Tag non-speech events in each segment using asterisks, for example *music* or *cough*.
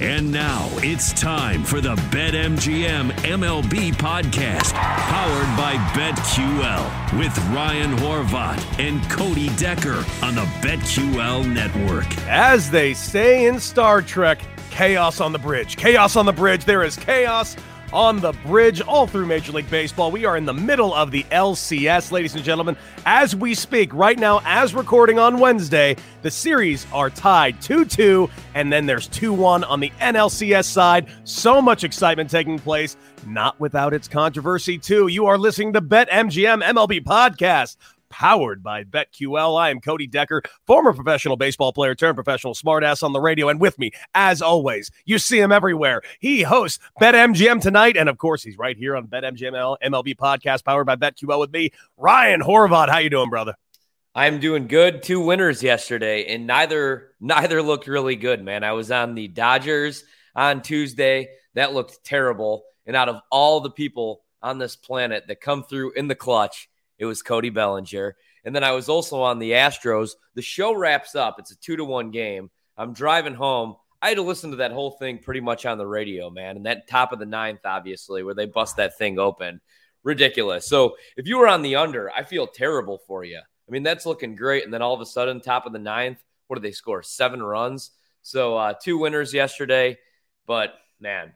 And now it's time for the BetMGM MLB podcast, powered by BetQL, with Ryan Horvat and Cody Decker on the BetQL network. As they say in Star Trek, chaos on the bridge. Chaos on the bridge. There is chaos on the bridge all through Major League Baseball. We are in the middle of the LCS, ladies and gentlemen. As we speak right now, as recording on Wednesday, the series are tied 2 2, and then there's 2 1 on the NLCS side. So much excitement taking place, not without its controversy, too. You are listening to Bet MGM MLB Podcast powered by BetQL. I am Cody Decker, former professional baseball player turned professional smartass on the radio. And with me, as always, you see him everywhere. He hosts BetMGM tonight. And of course, he's right here on BetMGM MLB podcast powered by BetQL with me, Ryan Horvat. How you doing, brother? I'm doing good. Two winners yesterday, and neither neither looked really good, man. I was on the Dodgers on Tuesday. That looked terrible. And out of all the people on this planet that come through in the clutch, it was Cody Bellinger. And then I was also on the Astros. The show wraps up. It's a two to one game. I'm driving home. I had to listen to that whole thing pretty much on the radio, man. And that top of the ninth, obviously, where they bust that thing open. Ridiculous. So if you were on the under, I feel terrible for you. I mean, that's looking great. And then all of a sudden, top of the ninth, what did they score? Seven runs. So uh, two winners yesterday. But man,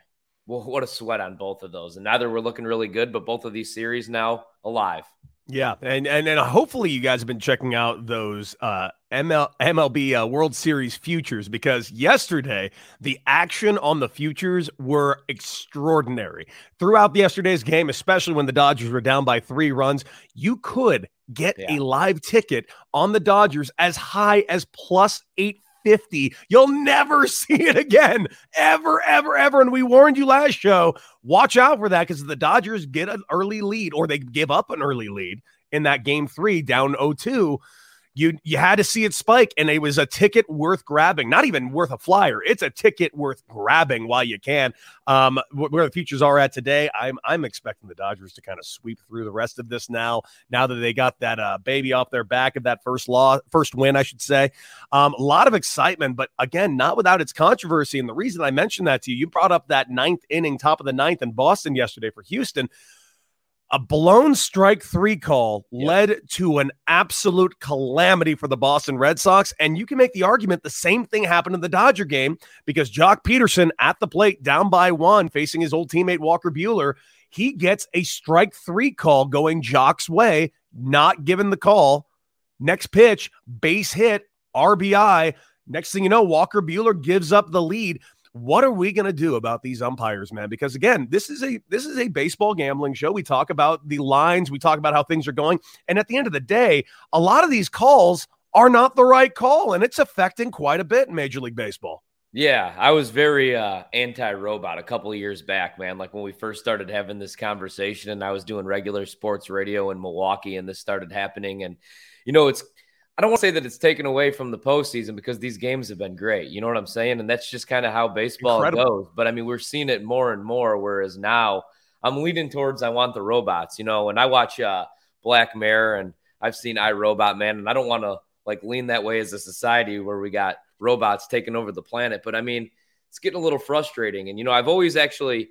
well, what a sweat on both of those. And neither were looking really good, but both of these series now alive. Yeah, and and and hopefully you guys have been checking out those uh, ML, MLB uh, World Series futures because yesterday the action on the futures were extraordinary throughout yesterday's game, especially when the Dodgers were down by three runs. You could get yeah. a live ticket on the Dodgers as high as plus eight 50. You'll never *laughs* see it again, ever, ever, ever. And we warned you last show watch out for that because the Dodgers get an early lead or they give up an early lead in that game three down 0 2 you you had to see it spike and it was a ticket worth grabbing not even worth a flyer it's a ticket worth grabbing while you can. Um where the futures are at today i'm i'm expecting the dodgers to kind of sweep through the rest of this now now that they got that uh, baby off their back of that first law first win i should say. Um a lot of excitement but again not without its controversy and the reason i mentioned that to you you brought up that ninth inning top of the ninth in boston yesterday for houston a blown strike three call yep. led to an absolute calamity for the Boston Red Sox. And you can make the argument the same thing happened in the Dodger game because Joc Pederson at the plate, down by one, facing his old teammate Walker Buehler, he gets a strike three call going Joc's way, not given the call. Next pitch, base hit, RBI. Next thing you know, Walker Buehler gives up the lead what are we going to do about these umpires man because again this is a this is a baseball gambling show we talk about the lines we talk about how things are going and at the end of the day a lot of these calls are not the right call and it's affecting quite a bit in major league baseball yeah, I was very uh, anti-robot a couple years back, man. Like when we first started having this conversation, and I was doing regular sports radio in Milwaukee, and this started happening. And you know, it's I don't want to say that it's taken away from the postseason because these games have been great. You know what I'm saying? And that's just kind of how baseball Incredible. goes. But I mean, we're seeing it more and more. Whereas now I'm leaning towards I want the robots. You know, and I watch uh, Black Mirror and I've seen I Robot Man, and I don't want to like lean that way as a society where we got robots taking over the planet. But I mean, it's getting a little frustrating. And you know, I've always actually,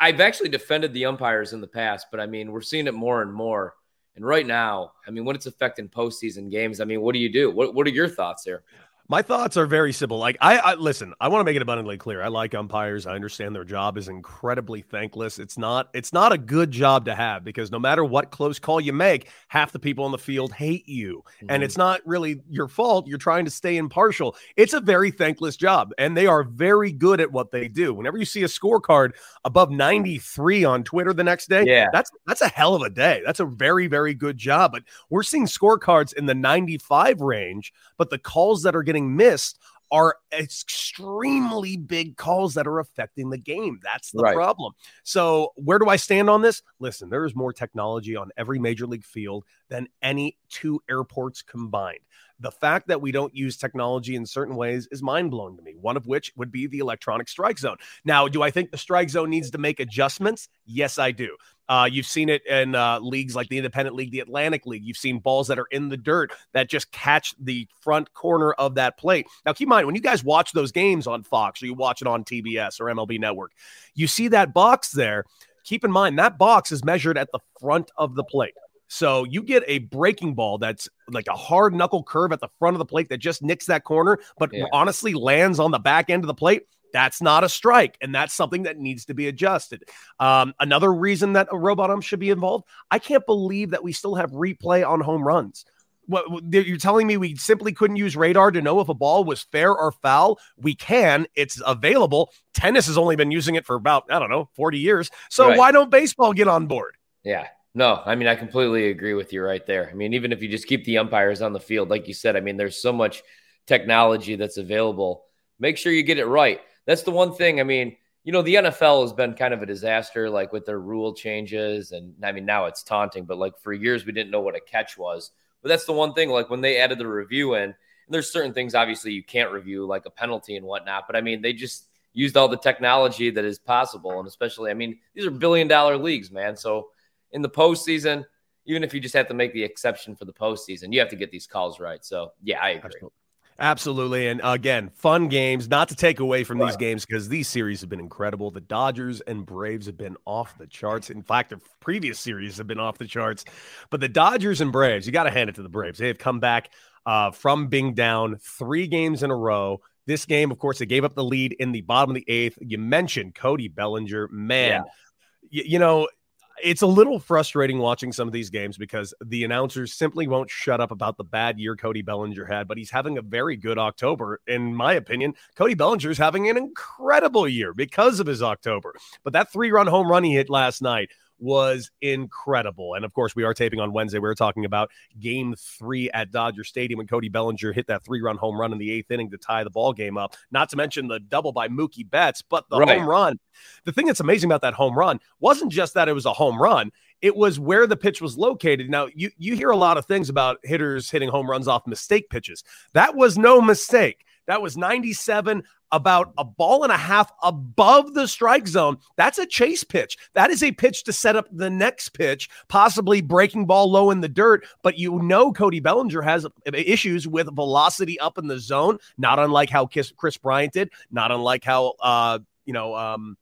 I've actually defended the umpires in the past, but I mean, we're seeing it more and more and right now, I mean, when it's affecting postseason games, I mean, what do you do? What What are your thoughts there? My thoughts are very simple. Like I, I listen, I want to make it abundantly clear. I like umpires. I understand their job is incredibly thankless. It's not it's not a good job to have because no matter what close call you make, half the people on the field hate you. Mm-hmm. And it's not really your fault. You're trying to stay impartial. It's a very thankless job and they are very good at what they do. Whenever you see a scorecard above 93 on Twitter the next day, yeah. that's that's a hell of a day. That's a very very good job. But we're seeing scorecards in the 95 range, but the calls that are getting getting missed are extremely big calls that are affecting the game. That's the right. problem. So, where do I stand on this? Listen, there is more technology on every major league field than any two airports combined. The fact that we don't use technology in certain ways is mind blowing to me, one of which would be the electronic strike zone. Now, do I think the strike zone needs to make adjustments? Yes, I do. Uh, you've seen it in uh, leagues like the Independent League, the Atlantic League. You've seen balls that are in the dirt that just catch the front corner of that plate. Now, keep in mind, when you guys watch those games on Fox or you watch it on TBS or MLB Network, you see that box there. Keep in mind, that box is measured at the front of the plate. So you get a breaking ball that's like a hard knuckle curve at the front of the plate that just nicks that corner, but yeah. honestly lands on the back end of the plate. That's not a strike, and that's something that needs to be adjusted. Um, another reason that a robot ump should be involved, I can't believe that we still have replay on home runs. What you're telling me we simply couldn't use radar to know if a ball was fair or foul? We can. It's available. Tennis has only been using it for about I don't know 40 years. So right. why don't baseball get on board? Yeah, no, I mean, I completely agree with you right there. I mean, even if you just keep the umpires on the field, like you said, I mean, there's so much technology that's available. Make sure you get it right that's the one thing. I mean, you know, the NFL has been kind of a disaster, like with their rule changes. And I mean, now it's taunting, but like for years, we didn't know what a catch was. But that's the one thing, like when they added the review in, and there's certain things obviously you can't review, like a penalty and whatnot. But I mean, they just used all the technology that is possible. And especially, I mean, these are billion dollar leagues, man. So in the postseason, even if you just have to make the exception for the postseason, you have to get these calls right. So yeah, I agree. Absolutely. Absolutely. And again, fun games, not to take away from these games because these series have been incredible. The Dodgers and Braves have been off the charts. In fact, the previous series have been off the charts. But the Dodgers and Braves, you got to hand it to the Braves. They have come back uh, from being down three games in a row. This game, of course, they gave up the lead in the bottom of the eighth. You mentioned Cody Bellinger. Man, yeah. you know, it's a little frustrating watching some of these games because the announcers simply won't shut up about the bad year Cody Bellinger had, but he's having a very good October. In my opinion, Cody Bellinger is having an incredible year because of his October. But that three run home run he hit last night was incredible. And of course, we are taping on Wednesday. We were talking about game three at Dodger Stadium when Cody Bellinger hit that three run home run in the eighth inning to tie the ball game up. Not to mention the double by Mookie Betts, but the right. home run. The thing that's amazing about that home run wasn't just that it was a home run, it was where the pitch was located. Now, you, you hear a lot of things about hitters hitting home runs off mistake pitches. That was no mistake. That was 97, about a ball and a half above the strike zone. That's a chase pitch. That is a pitch to set up the next pitch, possibly breaking ball low in the dirt. But you know, Cody Bellinger has issues with velocity up in the zone, not unlike how Kris Bryant did, not unlike how, uh, you know, um,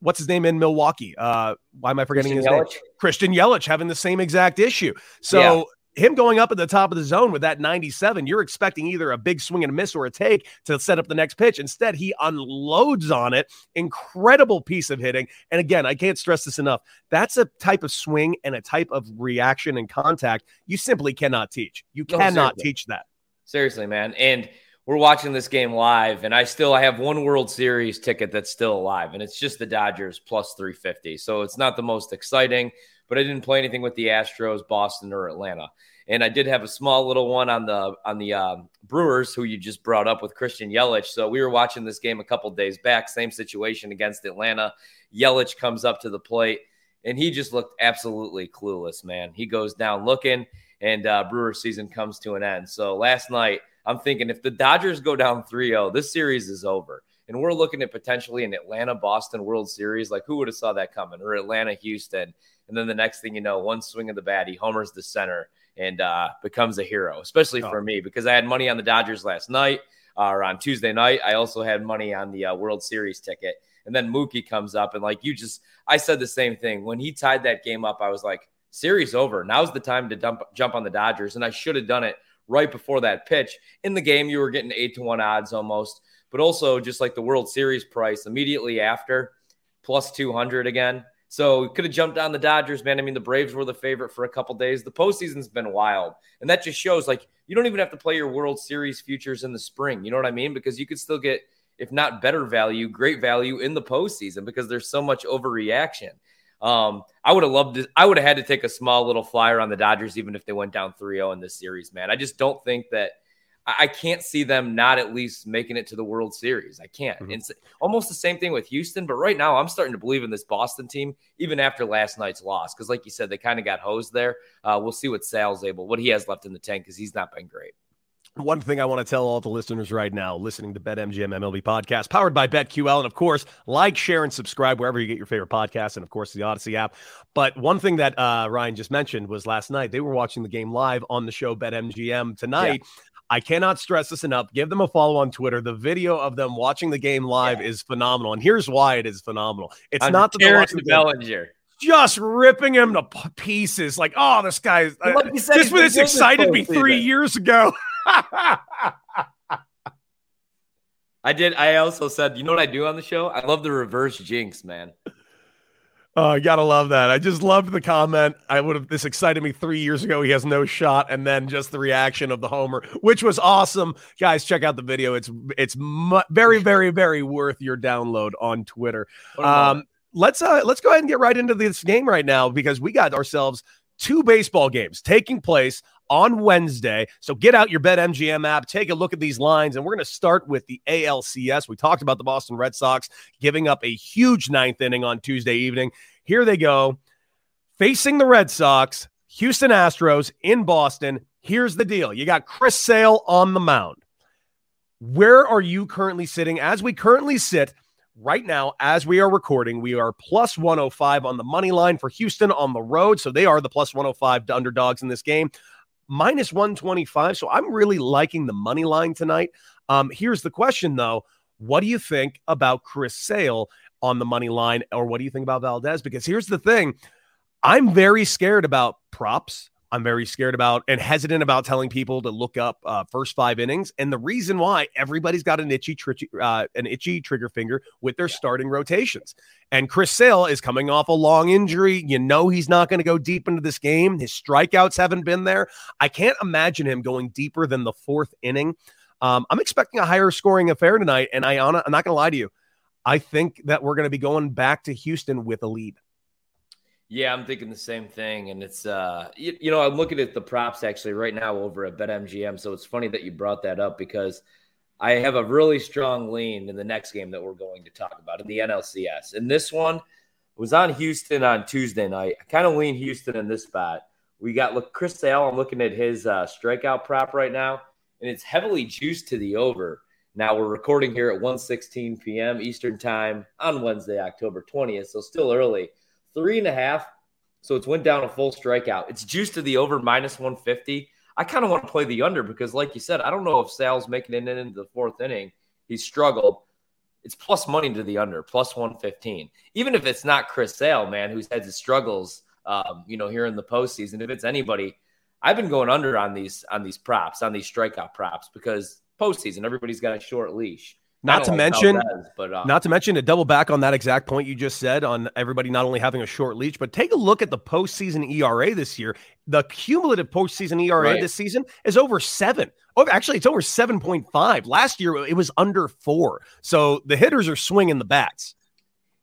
what's his name in Milwaukee? Uh, why am I forgetting Christian his Yelich. name? Christian Yelich having the same exact issue. So yeah him going up at the top of the zone with that 97, you're expecting either a big swing and a miss or a take to set up the next pitch. Instead, he unloads on it. Incredible piece of hitting. And again, I can't stress this enough. That's a type of swing and a type of reaction and contact you simply cannot teach. You cannot no, teach that. Seriously, man. And we're watching this game live, and I still I have one World Series ticket that's still alive, and it's just the Dodgers plus 350. So it's not the most exciting but I didn't play anything with the Astros, Boston, or Atlanta. And I did have a small little one on the on the um, Brewers, who you just brought up with Christian Yelich. So we were watching this game a couple days back, same situation against Atlanta. Yelich comes up to the plate, and he just looked absolutely clueless, man. He goes down looking, and uh, Brewer season comes to an end. So last night, I'm thinking if the Dodgers go down 3-0, this series is over. And we're looking at potentially an Atlanta Boston World Series. Like, who would have saw that coming? Or Atlanta Houston. And then the next thing you know, one swing of the bat, he homers the center and uh, becomes a hero, especially oh. for me because I had money on the Dodgers last night uh, or on Tuesday night. I also had money on the uh, World Series ticket. And then Mookie comes up and like you just, I said the same thing when he tied that game up. I was like, series over. Now's the time to dump, jump on the Dodgers, and I should have done it right before that pitch. In the game, you were getting eight to one odds almost, but also just like the World Series price immediately after, plus two hundred again. So could have jumped on the Dodgers, man. I mean, the Braves were the favorite for a couple days. The postseason's been wild. And that just shows like you don't even have to play your World Series futures in the spring. You know what I mean? Because you could still get, if not better value, great value in the postseason because there's so much overreaction. Um, I would have loved to, I would have had to take a small little flyer on the Dodgers, even if they went down 3 0 in this series, man. I just don't think that I can't see them not at least making it to the World Series. I can't. Mm-hmm. It's almost the same thing with Houston, but right now I'm starting to believe in this Boston team, even after last night's loss. Because, like you said, they kind of got hosed there. Uh, we'll see what Sal's able, what he has left in the tank, because he's not been great. one thing I want to tell all the listeners right now listening to BetMGM MLB podcast, powered by BetQL. And of course, like, share, and subscribe wherever you get your favorite podcasts, and of course, the Audacy app. But one thing that uh, Ryan just mentioned was last night they were watching the game live on the show BetMGM tonight. Yeah. I cannot stress this enough. Give them a follow on Twitter. The video of them watching the game live yeah. is phenomenal. And here's why it is phenomenal. It's I'm not that they're watching the Bellinger just ripping him to pieces. Like, oh, this guy, uh, like this, this excited me three years ago. *laughs* I did. I also said, you know what I do on the show? I love the reverse jinx, man. Oh, you gotta love that. I just loved the comment. I would have this excited me three years ago. He has no shot, and then just the reaction of the homer, which was awesome. Guys, check out the video. It's it's mu- very, very, very worth your download on Twitter. Um, let's uh let's go ahead and get right into this game right now because we got ourselves two baseball games taking place on Wednesday. So get out your BetMGM app, take a look at these lines, and we're going to start with the ALCS. We talked about the Boston Red Sox giving up a huge ninth inning on Tuesday evening. Here they go, facing the Red Sox, Houston Astros in Boston. Here's the deal you got Chris Sale on the mound. Where are you currently sitting? As we currently sit, right now, as we are recording, we are plus 105 on the money line for Houston on the road. So they are the plus 105 underdogs in this game minus 125. So I'm really liking the money line tonight. Um, here's the question, though. What do you think about Chris Sale on the money line, or what do you think about Valdez? Because here's the thing I'm very scared about props. I'm very scared about and hesitant about telling people to look up uh, first five innings. And the reason why everybody's got an itchy, uh, an itchy trigger finger with their starting rotations. And Chris Sale is coming off a long injury. You know he's not going to go deep into this game. His strikeouts haven't been there. I can't imagine him going deeper than the fourth inning. Um, I'm expecting a higher scoring affair tonight. And I, I'm not going to lie to you. I think that we're going to be going back to Houston with a lead. Yeah, I'm thinking the same thing. And it's, uh, you, you, know, I'm looking at the props actually right now over at BetMGM. So it's funny that you brought that up because I have a really strong lean in the next game that we're going to talk about in the NLCS. And this one was on Houston on Tuesday night. I kind of lean Houston in this spot. We got look Chris Sale. I'm looking at his uh, strikeout prop right now, and it's heavily juiced to the over. Now we're recording here at 1:16 p.m. Eastern Time on Wednesday, October 20th, so still early three and a half. So it's went down a full strikeout. It's juiced to the over minus 150. I kind of want to play the under because, like you said, I don't know if Sale's making it into the fourth inning. He's struggled. It's plus money to the under, plus 115. Even if it's not Chris Sale, man, who's had his struggles, um, you know, here in the postseason. If it's anybody, I've been going under on these on these props, on these strikeout props, because postseason, everybody's got a short leash. Not to mention, but uh, not to mention to double back on that exact point you just said on everybody not only having a short leash, but take a look at the postseason ERA this year. The cumulative postseason ERA right. this season is over seven. Oh, actually, it's over seven point five. Last year it was under four. So the hitters are swinging the bats.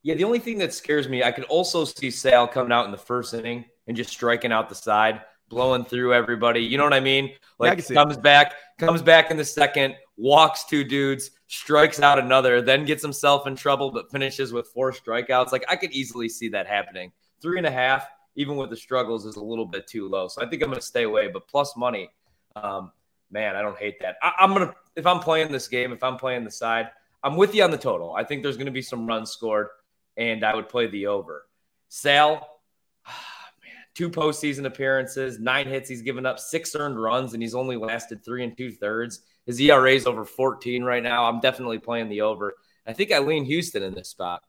Yeah, the only thing that scares me, I could also see Sale coming out in the first inning and just striking out the side, blowing through everybody. You know what I mean? Like yeah, comes back, comes back in the second, walks two dudes, strikes out another, then gets himself in trouble, but finishes with four strikeouts. Like I could easily see that happening. Three and a half, even with the struggles, is a little bit too low. So I think I'm going to stay away. But plus money, um, man, I don't hate that. I, I'm gonna if I'm playing this game, if I'm playing the side, I'm with you on the total. I think there's going to be some runs scored, and I would play the over. Sale, two postseason appearances, nine hits. He's given up six earned runs, and he's only lasted three and two thirds. His ERA is over 14 right now. I'm definitely playing the over. I think I lean Houston in this spot.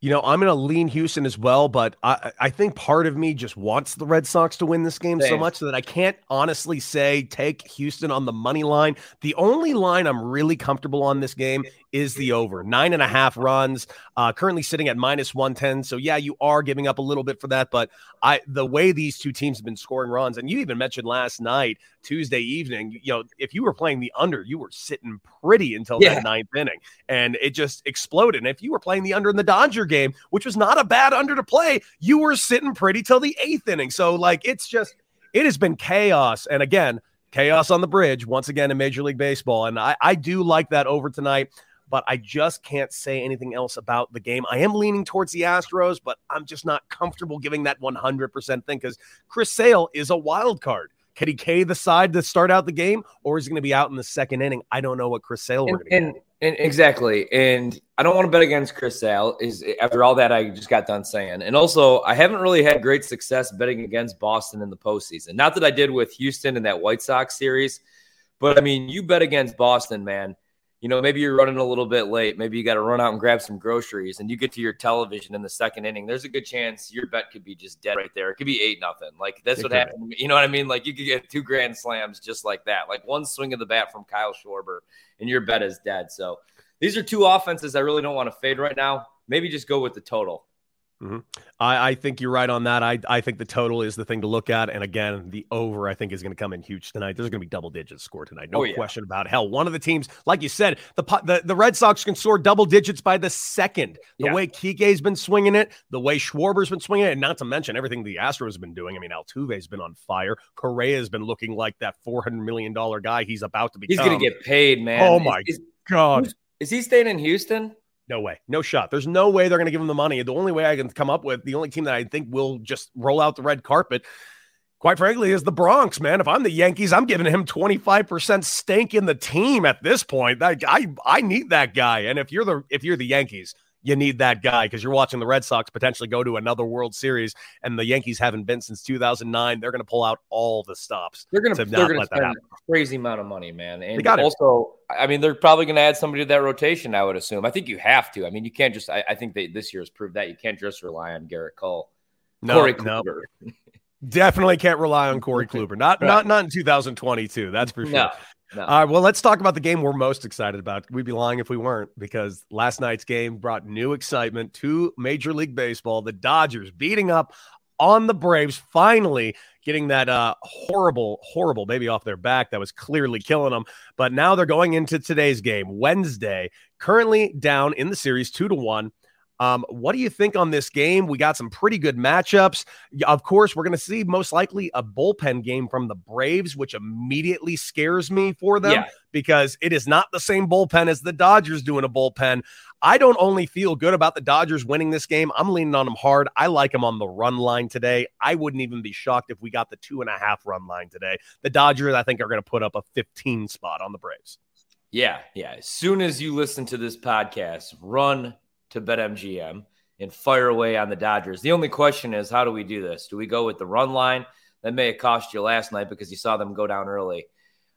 You know, I'm going to lean Houston as well, but I, I think part of me just wants the Red Sox to win this game Same. so much that I can't honestly say take Houston on the money line. The only line I'm really comfortable on this game is the over nine and a half runs. Uh, currently sitting at minus one ten. So yeah, you are giving up a little bit for that, but I the way these two teams have been scoring runs, and you even mentioned last night, Tuesday evening. You know, if you were playing the under, you were sitting pretty until yeah. that ninth inning, and it just exploded. And if you were playing the under in the Dodger game, which was not a bad under to play, you were sitting pretty till the eighth inning. So like, it's just it has been chaos. And again, chaos on the bridge once again in Major League Baseball. And I, I do like that over tonight but I just can't say anything else about the game. I am leaning towards the Astros, but I'm just not comfortable giving that 100% thing because Chris Sale is a wild card. Can he K the side to start out the game, or is he going to be out in the second inning? I don't know what Chris Sale we're going to. And exactly, and I don't want to bet against Chris Sale. Is after all that I just got done saying, and also I haven't really had great success betting against Boston in the postseason. Not that I did with Houston in that White Sox series, but I mean, you bet against Boston, man you know, maybe you're running a little bit late. Maybe you got to run out and grab some groceries and you get to your television in the second inning. There's a good chance your bet could be just dead right there. It could be eight nothing. Like that's what happened. You know what I mean? Like you could get two grand slams just like that. Like one swing of the bat from Kyle Schwarber and your bet is dead. So these are two offenses I really don't want to fade right now. Maybe just go with the total. Mm-hmm. I, I, think you're right on that. I, I think the total is the thing to look at. And again, the over, I think, is going to come in huge tonight. There's going to be double digits score tonight. No oh, yeah. question about it. Hell, one of the teams, like you said, the, the, the Red Sox can score double digits by the second. The yeah. way Kike's been swinging it, the way Schwarber's been swinging it, and not to mention everything the Astros have been doing. I mean, Altuve's been on fire. Correa has been looking like that $400 million guy he's about to become. He's going to get paid, man. Oh, my is, God. Is he staying in Houston? No way. No shot. There's no way they're going to give him the money. The only way I can come up with, the only team that I think will just roll out the red carpet, quite frankly, is the Bronx, man. If I'm the Yankees, I'm giving him 25% stake in the team at this point. I, I, I need that guy. And if you're the if you're the Yankees, you need that guy because you're watching the Red Sox potentially go to another World Series, and the Yankees haven't been since 2009. They're going to pull out all the stops. They're going to they're going to spend a crazy amount of money, man. And also. I mean, they're probably going to add somebody to that rotation. I would assume. I think you have to. I mean, you can't just. I, I think they, this year has proved that you can't just rely on Gerrit Cole. No, Corey Kluber. no. Definitely can't rely on Corey *laughs* Kluber. Not right. not not in 2022. That's for sure. No. No. All right. Well, let's talk about the game we're most excited about. We'd be lying if we weren't, because last night's game brought new excitement to Major League Baseball. The Dodgers beating up on the Braves, finally getting that uh, horrible, horrible baby off their back that was clearly killing them. But now they're going into today's game, Wednesday, currently down in the series two to one. Um, what do you think on this game? We got some pretty good matchups. Of course, we're going to see most likely a bullpen game from the Braves, which immediately scares me for them yeah. because it is not the same bullpen as the Dodgers doing a bullpen. I don't only feel good about the Dodgers winning this game, I'm leaning on them hard. I like them on the run line today. I wouldn't even be shocked if we got the two and a half run line today. The Dodgers, I think, are going to put up a 15 spot on the Braves. Yeah, yeah. As soon as you listen to this podcast, run to BetMGM and fire away on the Dodgers. The only question is, how do we do this? Do we go with the run line? That may have cost you last night because you saw them go down early.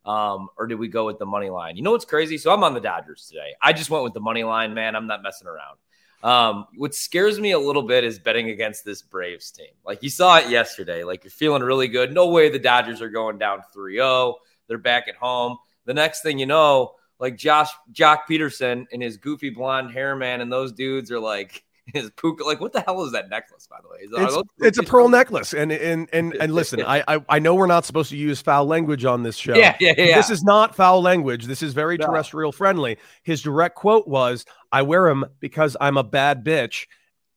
Um, or do we go with the money line? You know what's crazy? So I'm on the Dodgers today. I just went with the money line, man. I'm not messing around. Um, what scares me a little bit is betting against this Braves team. Like you saw it yesterday. Like you're feeling really good. No way the Dodgers are going down 3 0. They're back at home. The next thing you know, like Josh Joc Pederson and his goofy blonde hair man and those dudes are like *laughs* his puka like what the hell is that necklace by the way it's, it's a pearl necklace and and and and listen I, I, I know we're not supposed to use foul language on this show yeah, yeah, yeah. this is not foul language this is very no. terrestrial friendly his direct quote was i wear them because i'm a bad bitch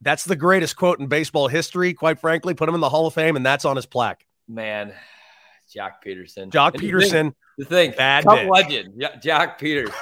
that's the greatest quote in baseball history quite frankly put him in the hall of fame and that's on his plaque man Joc Pederson. Joc Pederson. The thing, bad tough legend, Joc Pederson.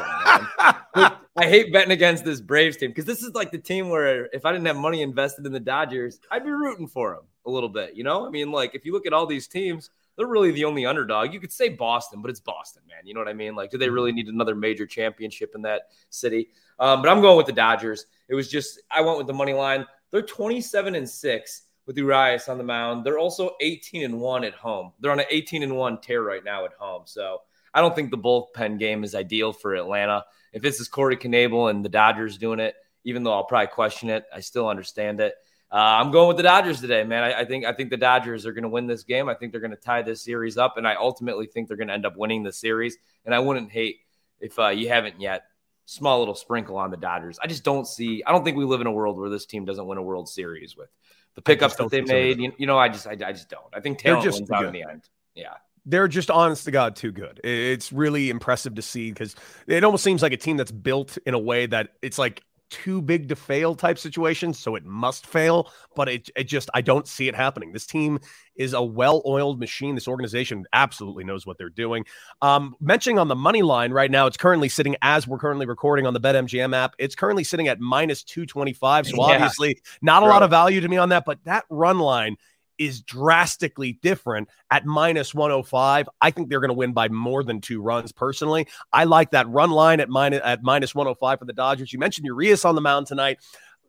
I hate betting against this Braves team because this is like the team where if I didn't have money invested in the Dodgers, I'd be rooting for them a little bit. You know, I mean, like if you look at all these teams, they're really the only underdog. You could say Boston, but it's Boston, man. You know what I mean? Like, do they really need another major championship in that city? Um, but I'm going with the Dodgers. It was just I went with the money line. They're 27 and six with Urias on the mound. They're also 18 and 1 at home. They're on an 18 and 1 tear right now at home. So I don't think the bullpen game is ideal for Atlanta. If this is Corey Knebel and the Dodgers doing it, even though I'll probably question it, I still understand it. Uh, I'm going with the Dodgers today, man. I, I think I think the Dodgers are going to win this game. I think they're going to tie this series up, and I ultimately think they're going to end up winning the series. And I wouldn't hate if uh, you haven't yet. Small little sprinkle on the Dodgers. I just don't see. I don't think we live in a world where this team doesn't win a World Series with the pickups that they made. You, you, know, I just I, I, just don't. I think talent just wins out in the end. Yeah. They're just honest to God too good. It's really impressive to see because it almost seems like a team that's built in a way that it's like too big to fail type situation, so it must fail. But it, it just, I don't see it happening. This team is a well oiled machine. This organization absolutely knows what they're doing. Um, mentioning on the money line right now, it's currently sitting as we're currently recording on the BetMGM app. It's currently sitting at minus 225. So *laughs* yeah. obviously, not a lot of value to me on that, but that run line is drastically different at minus 105. I think they're going to win by more than two runs personally. I like that run line at minus at minus 105 for the Dodgers. You mentioned Urias on the mound tonight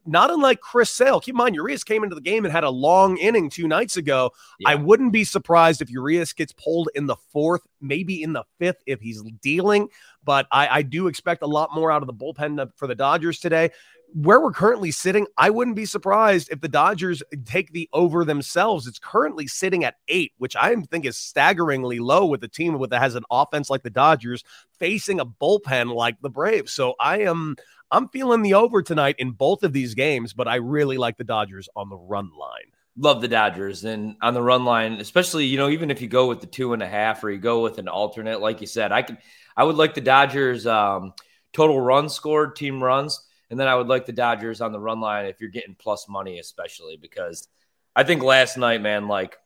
not unlike Chris Sale. Keep in mind, Urias came into the game and had a long inning two nights ago. Yeah. I wouldn't be surprised if Urias gets pulled in the fourth, maybe in the fifth if he's dealing. But I, I do expect a lot more out of the bullpen for the Dodgers today. Where we're currently sitting, I wouldn't be surprised if the Dodgers take the over themselves. It's currently sitting at eight, which I think is staggeringly low with a team that has an offense like the Dodgers facing a bullpen like the Braves. So I am I'm feeling the over tonight in both of these games, but I really like the Dodgers on the run line. Love the Dodgers and on the run line, especially you know even if you go with the two and a half or you go with an alternate, like you said, I could I would like the Dodgers um, total runs scored, team runs, and then I would like the Dodgers on the run line if you're getting plus money, especially because I think last night, man, like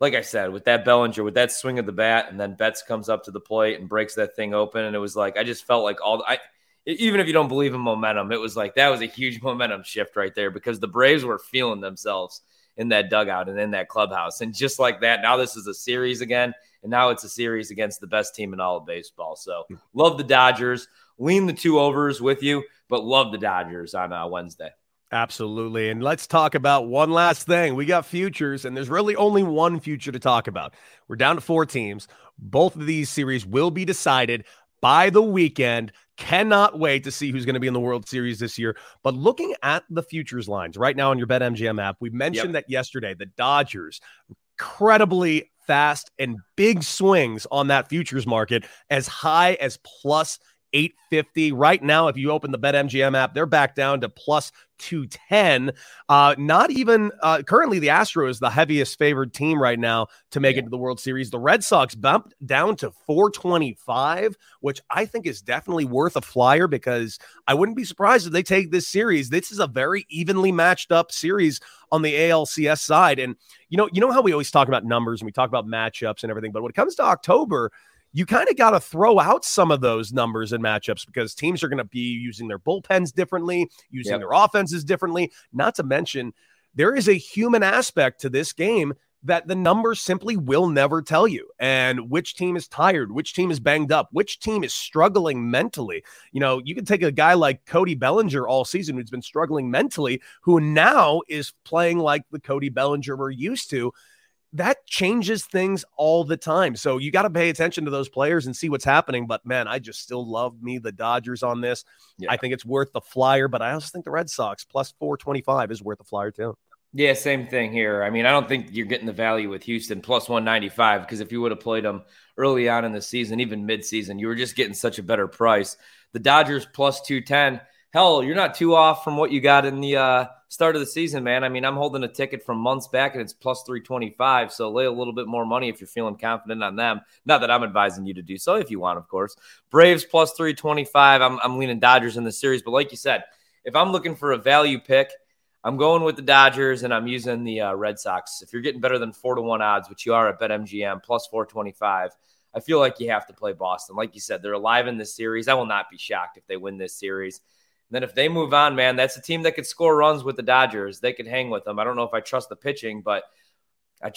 like I said, with that Bellinger, with that swing of the bat, and then Betts comes up to the plate and breaks that thing open, and it was like I just felt like all I even if you don't believe in momentum, it was like that was a huge *laughs* momentum shift right there because the Braves were feeling themselves in that dugout and in that clubhouse. And just like that, now this is a series again. And now it's a series against the best team in all of baseball. So love the Dodgers. Lean the two overs with you, but love the Dodgers on uh, Wednesday. Absolutely. And let's talk about one last thing. We got futures, and there's really only one future to talk about. We're down to four teams. Both of these series will be decided by the weekend. Cannot wait to see who's going to be in the World Series this year. But looking at the futures lines right now on your BetMGM app, we mentioned yep. that yesterday the Dodgers incredibly fast and big swings on that futures market as high as plus 850. Right now, if you open the BetMGM app, they're back down to plus 210. Uh, not even uh, currently, the Astros, the heaviest favored team right now to make yeah. it to the World Series. The Red Sox bumped down to 425, which I think is definitely worth a flyer because I wouldn't be surprised if they take this series. This is a very evenly matched up series on the ALCS side. And you know, you know how we always talk about numbers and we talk about matchups and everything, but when it comes to October, you kind of got to throw out some of those numbers and matchups because teams are going to be using their bullpens differently, using yep. their offenses differently. Not to mention, there is a human aspect to this game that the numbers simply will never tell you. And which team is tired, which team is banged up, which team is struggling mentally. You know, you can take a guy like Cody Bellinger all season who's been struggling mentally, who now is playing like the Cody Bellinger we're used to that changes things all the time. So you got to pay attention to those players and see what's happening. But man, I just still love me the Dodgers on this. Yeah. I think it's worth the flyer, but I also think the Red Sox plus 425 is worth the flyer too. Yeah, same thing here. I mean, I don't think you're getting the value with Houston plus 195 because if you would have played them early on in the season, even mid-season, you were just getting such a better price. The Dodgers plus 210 hell, you're not too off from what you got in the uh, start of the season, man. I mean, I'm holding a ticket from months back and it's plus 325. So lay a little bit more money if you're feeling confident on them. Not that I'm advising you to do so if you want, of course. Braves plus 325. I'm, I'm leaning Dodgers in the series. But like you said, if I'm looking for a value pick, I'm going with the Dodgers and I'm using the uh, Red Sox. If you're getting better than four to one odds, which you are at BetMGM, plus 425, I feel like you have to play Boston. Like you said, they're alive in this series. I will not be shocked if they win this series then if they move on, man, that's a team that could score runs with the Dodgers. They could hang with them. I don't know if I trust the pitching, but I,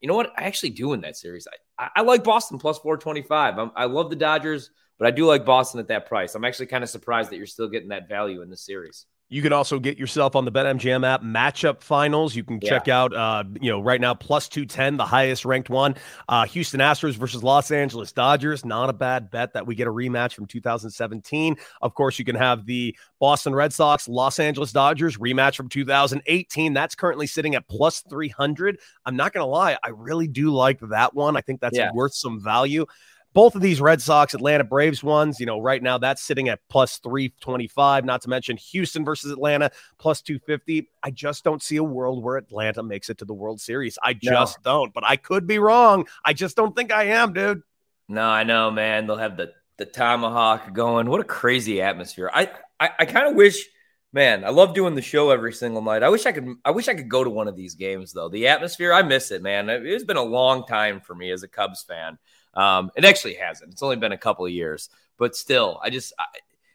you know what? I actually do in that series. I, I like Boston plus 425. I'm, I love the Dodgers, but I do like Boston at that price. I'm actually kind of surprised that you're still getting that value in the series. You can also get yourself on the BetMGM app matchup finals. You can yeah. check out, uh, you know, right now plus two ten, the highest ranked one. Uh, Houston Astros versus Los Angeles Dodgers. Not a bad bet that we get a rematch from 2017. Of course, you can have the Boston Red Sox, Los Angeles Dodgers rematch from 2018. That's currently sitting at plus 300. I'm not going to lie, I really do like that one. I think that's yeah. worth some value both of these Red Sox, Atlanta Braves ones, you know, right now that's sitting at plus 325, not to mention Houston versus Atlanta plus 250. I just don't see a world where Atlanta makes it to the World Series. I just no. don't, but I could be wrong. I just don't think I am, dude. No, I know, man. They'll have the the tomahawk going. What a crazy atmosphere. I I, I kind of wish man, I love doing the show every single night. I wish I could I wish I could go to one of these games though. The atmosphere, I miss it, man. It's been a long time for me as a Cubs fan. Um, it actually hasn't. It's only been a couple of years, but still, I just I,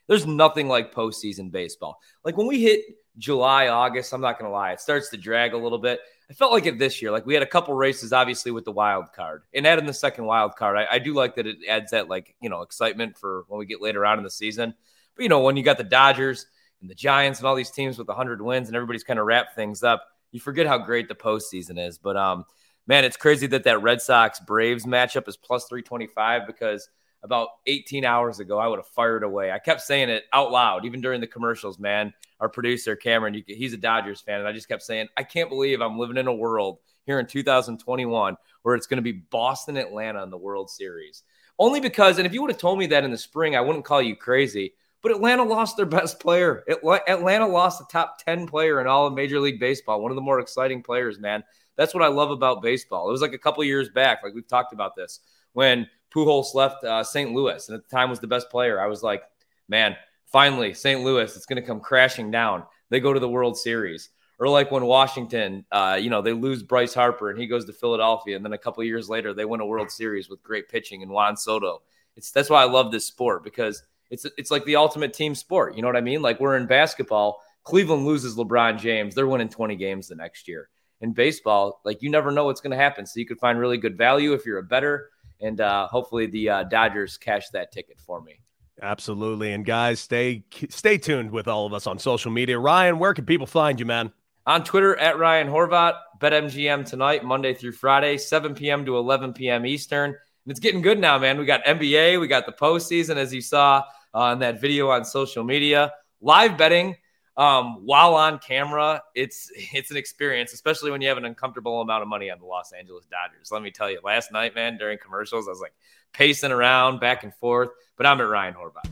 There's nothing like postseason baseball. Like when we hit July, August, I'm not to lie, it starts to drag a little bit. I felt like it this year. Like we had a couple races, obviously, with the wild card, and adding the second wild card, I, I do like that it adds that like you know excitement for when we get later on in the season. But you know when you got the Dodgers and the Giants and all these teams with 100 wins, and everybody's kind of wrap things up, you forget how great the postseason is. But um, man, it's crazy that that Red Sox Braves matchup is plus 325 because about 18 hours ago, I would have fired away. I kept saying it out loud, even during the commercials, man. Our producer, Cameron, he's a Dodgers fan. And I just kept saying, I can't believe I'm living in a world here in 2021 where it's going to be Boston, Atlanta in the World Series. Only because, and if you would have told me that in the spring, I wouldn't call you crazy. But Atlanta lost their best player. Atlanta lost the top 10 player in all of Major League Baseball, one of the more exciting players, man. That's what I love about baseball. It was like a couple years back, like we've talked about this, when Pujols left uh, St. Louis and at the time was the best player. I was like, man, finally, St. Louis, it's going to come crashing down. They go to the World Series. Or like when Washington, uh, you know, they lose Bryce Harper and he goes to Philadelphia, and then a couple years later they win a World Series with great pitching and Juan Soto. It's that's why I love this sport because it's it's like the ultimate team sport. You know what I mean? Like we're in basketball, Cleveland loses LeBron James, they're winning 20 games the next year. In baseball, like you never know what's going to happen, so you could find really good value if you're a better and uh, hopefully the uh, Dodgers cash that ticket for me. Absolutely, and guys, stay stay tuned with all of us on social media. Ryan, where can people find you, man? On Twitter at Ryan Horvat, BetMGM tonight, Monday through Friday, 7 p.m. to 11 p.m. Eastern. And it's getting good now, man. We got NBA, we got the postseason, as you saw uh, in that video on social media. Live betting um, while on camera, it's it's an experience, especially when you have an uncomfortable amount of money on the Los Angeles Dodgers. Let me tell you, last night, man, during commercials, I was like pacing around back and forth. But I'm at Ryan Horvat.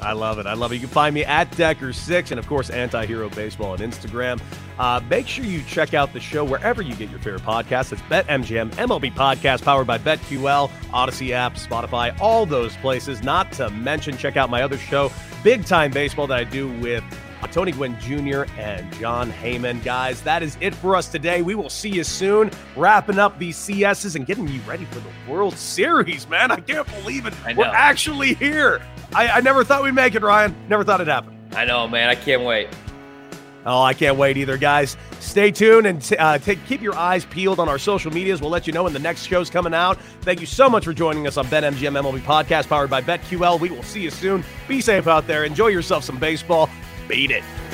I love it. I love it. You can find me at Decker6 and, of course, Anti Hero Baseball on Instagram. Uh, make sure you check out the show wherever you get your favorite podcasts. It's BetMGM, MLB Podcast, powered by BetQL, Audacy app, Spotify, all those places. Not to mention, check out my other show, Big Time Baseball, that I do with Tony Gwynn Jr. and Jon Heyman. Guys, that is it for us today. We will see you soon, wrapping up these CSs and getting you ready for the World Series, man. I can't believe it. We're actually here. I, I never thought we'd make it, Ryan. Never thought it'd happen. I know, man. I can't wait. Oh, I can't wait either, guys. Stay tuned and uh, take, keep your eyes peeled on our social medias. We'll let you know when the next show's coming out. Thank you so much for joining us on BetMGM MLB Podcast, powered by BetQL. We will see you soon. Be safe out there. Enjoy yourself some baseball. Beat it.